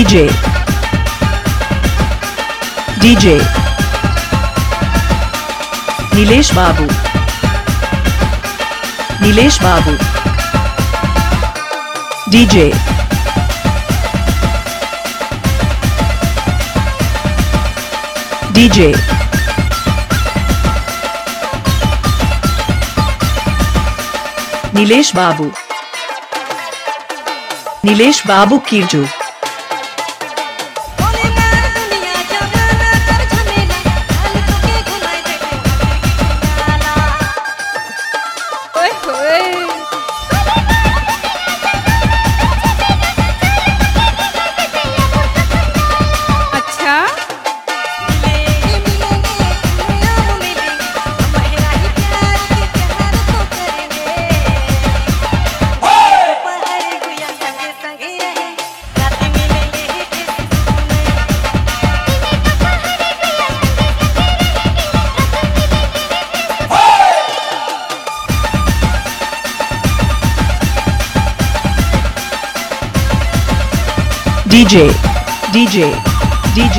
DJ DJ Nilesh Babu. Nilesh Babu. DJ DJ Nilesh Babu. Nilesh Babu Kirju. DJ, DJ, DJ, DJ,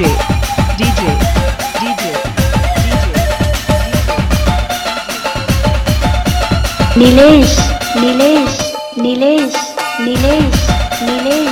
DJ, DJ, Nilesh, Nilesh, Nilesh, Nilesh, Nilesh.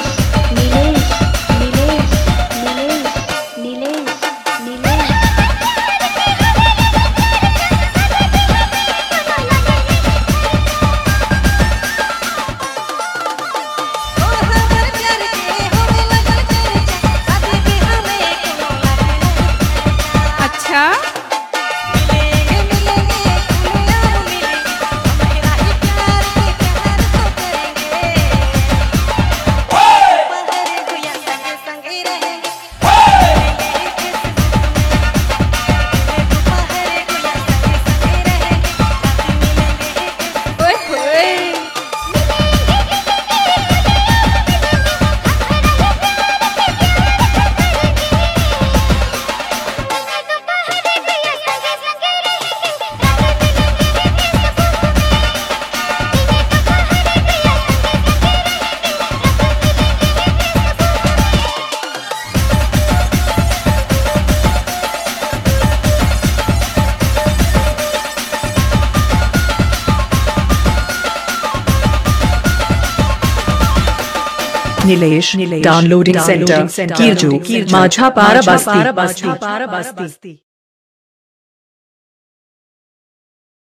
Nilesh downloading centre कीर्जू माझा पारा बस्ती